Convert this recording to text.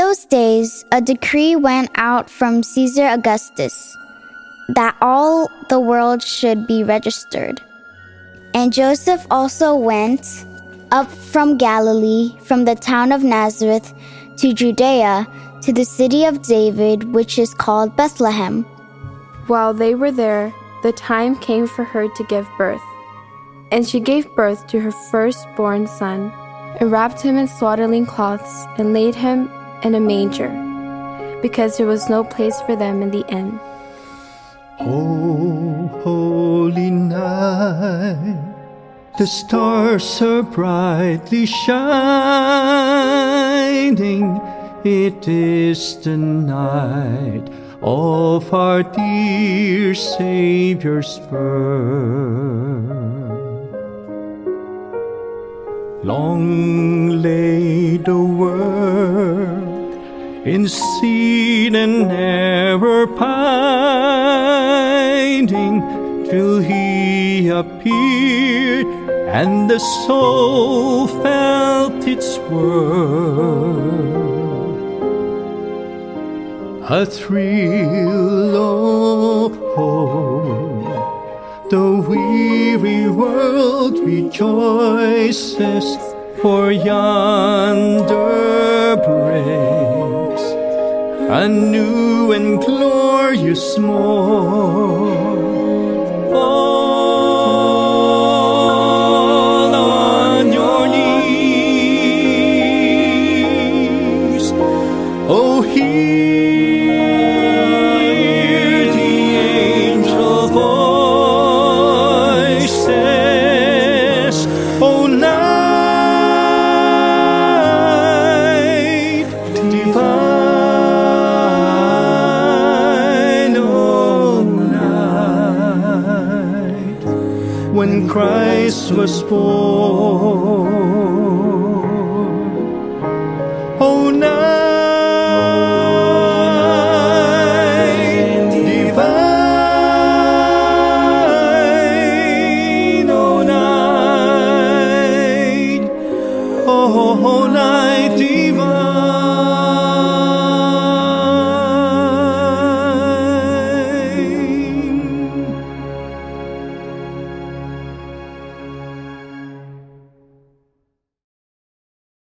those days, a decree went out from Caesar Augustus that all the world should be registered. And Joseph also went up from Galilee, from the town of Nazareth to Judea, to the city of David, which is called Bethlehem. While they were there, the time came for her to give birth. And she gave birth to her firstborn son, and wrapped him in swaddling cloths, and laid him in a manger, because there was no place for them in the inn. Oh, holy night, the stars are brightly shining. It is the night of our dear Savior's birth. Long lay the world in sin and error pining till he appeared and the soul felt its worth. A thrill of hope the weary world rejoices, for yonder breaks a new and glorious morn. when Christ was born. Oh, night divine, oh, night, oh, oh, oh night divine.